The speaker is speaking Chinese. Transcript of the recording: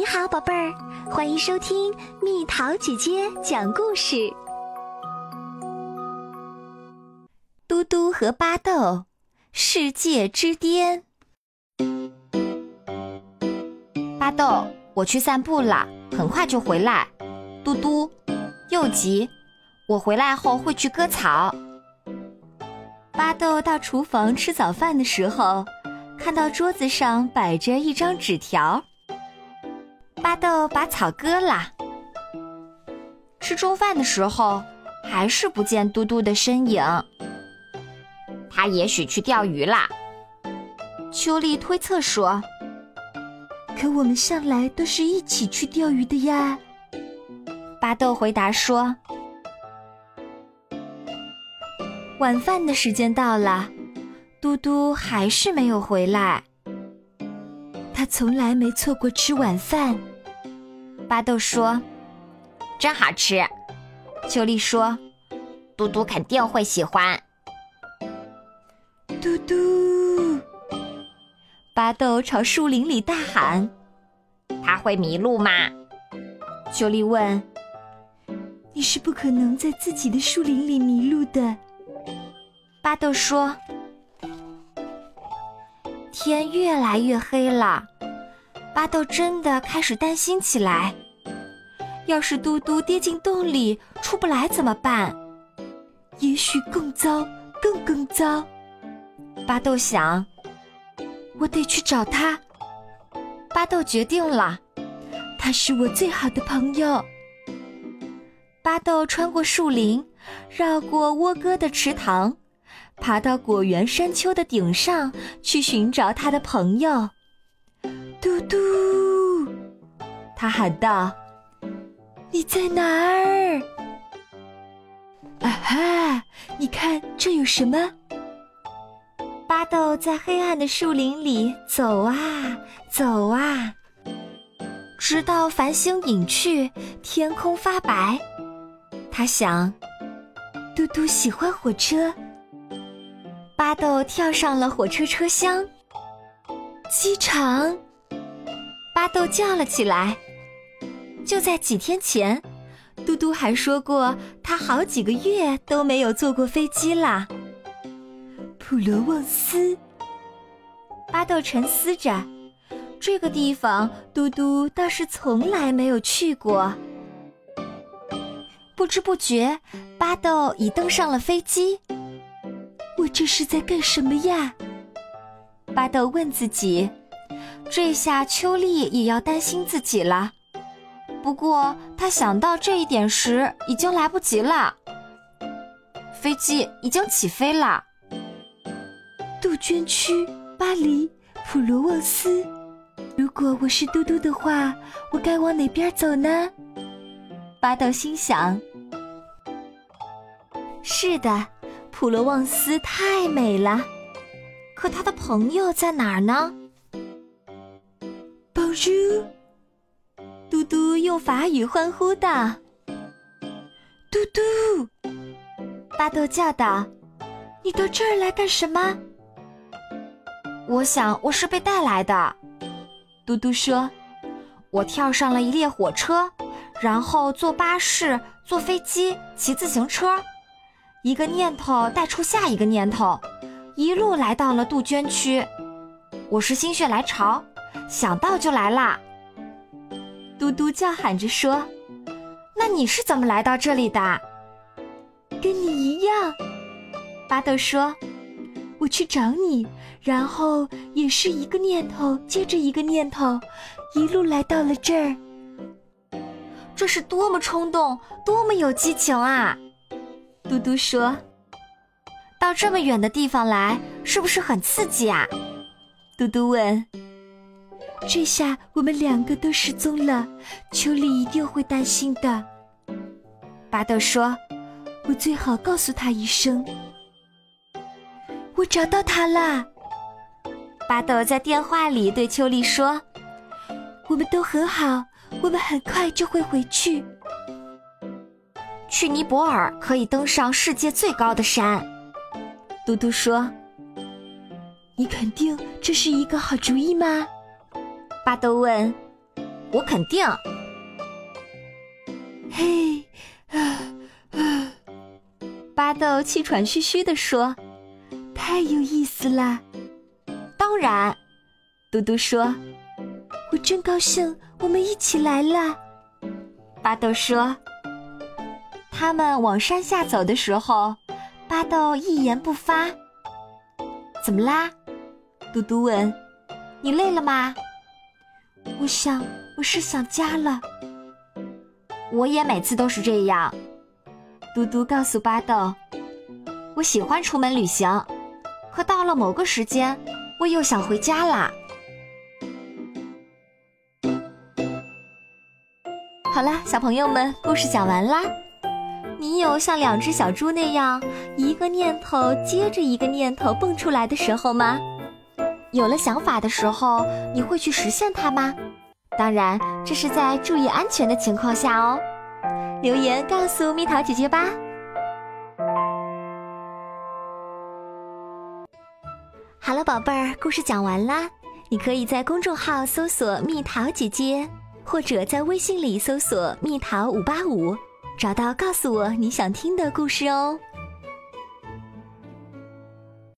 你好，宝贝儿，欢迎收听蜜桃姐姐讲故事。嘟嘟和巴豆，世界之巅。巴豆，我去散步了，很快就回来。嘟嘟，又急，我回来后会去割草。巴豆到厨房吃早饭的时候，看到桌子上摆着一张纸条。巴豆把草割了。吃中饭的时候，还是不见嘟嘟的身影。他也许去钓鱼啦。秋丽推测说：“可我们向来都是一起去钓鱼的呀。”巴豆回答说：“晚饭的时间到了，嘟嘟还是没有回来。他从来没错过吃晚饭。”巴豆说：“真好吃。”秋丽说：“嘟嘟肯定会喜欢。”嘟嘟，巴豆朝树林里大喊：“他会迷路吗？”秋丽问：“你是不可能在自己的树林里迷路的。”巴豆说：“天越来越黑了。”巴豆真的开始担心起来。要是嘟嘟跌进洞里出不来怎么办？也许更糟，更更糟。巴豆想，我得去找他。巴豆决定了，他是我最好的朋友。巴豆穿过树林，绕过窝哥的池塘，爬到果园山丘的顶上去寻找他的朋友。嘟嘟，他喊道：“你在哪儿？”啊哈！你看这有什么？巴豆在黑暗的树林里走啊走啊，直到繁星隐去，天空发白。他想，嘟嘟喜欢火车。巴豆跳上了火车车厢。机场。巴豆叫了起来。就在几天前，嘟嘟还说过他好几个月都没有坐过飞机啦。普罗旺斯，巴豆沉思着，这个地方嘟嘟倒是从来没有去过。不知不觉，巴豆已登上了飞机。我这是在干什么呀？巴豆问自己。这下秋丽也要担心自己了，不过她想到这一点时，已经来不及了。飞机已经起飞了。杜鹃区，巴黎，普罗旺斯。如果我是嘟嘟的话，我该往哪边走呢？巴豆心想。是的，普罗旺斯太美了，可他的朋友在哪儿呢？猪，嘟嘟用法语欢呼道：“嘟嘟！”巴豆叫道：“你到这儿来干什么？”我想我是被带来的。嘟嘟说：“我跳上了一列火车，然后坐巴士、坐飞机、骑自行车，一个念头带出下一个念头，一路来到了杜鹃区。我是心血来潮。”想到就来啦！嘟嘟叫喊着说：“那你是怎么来到这里的？”跟你一样，巴豆说：“我去找你，然后也是一个念头接着一个念头，一路来到了这儿。这是多么冲动，多么有激情啊！”嘟嘟说：“到这么远的地方来，是不是很刺激啊？”嘟嘟问。这下我们两个都失踪了，秋丽一定会担心的。巴豆说：“我最好告诉他一声。”我找到他了。巴豆在电话里对秋丽说：“我们都很好，我们很快就会回去。去尼泊尔可以登上世界最高的山。”嘟嘟说：“你肯定这是一个好主意吗？”巴豆问：“我肯定。嘿，啊啊！巴豆气喘吁吁地说：“太有意思啦！”当然，嘟嘟说：“我真高兴，我们一起来了。”巴豆说：“他们往山下走的时候，巴豆一言不发。怎么啦？”嘟嘟问：“你累了吗？”我想，我是想家了。我也每次都是这样。嘟嘟告诉巴豆：“我喜欢出门旅行，可到了某个时间，我又想回家啦。”好啦，小朋友们，故事讲完啦。你有像两只小猪那样，一个念头接着一个念头蹦出来的时候吗？有了想法的时候，你会去实现它吗？当然，这是在注意安全的情况下哦。留言告诉蜜桃姐姐吧。好了，宝贝儿，故事讲完啦。你可以在公众号搜索“蜜桃姐姐”，或者在微信里搜索“蜜桃五八五”，找到告诉我你想听的故事哦。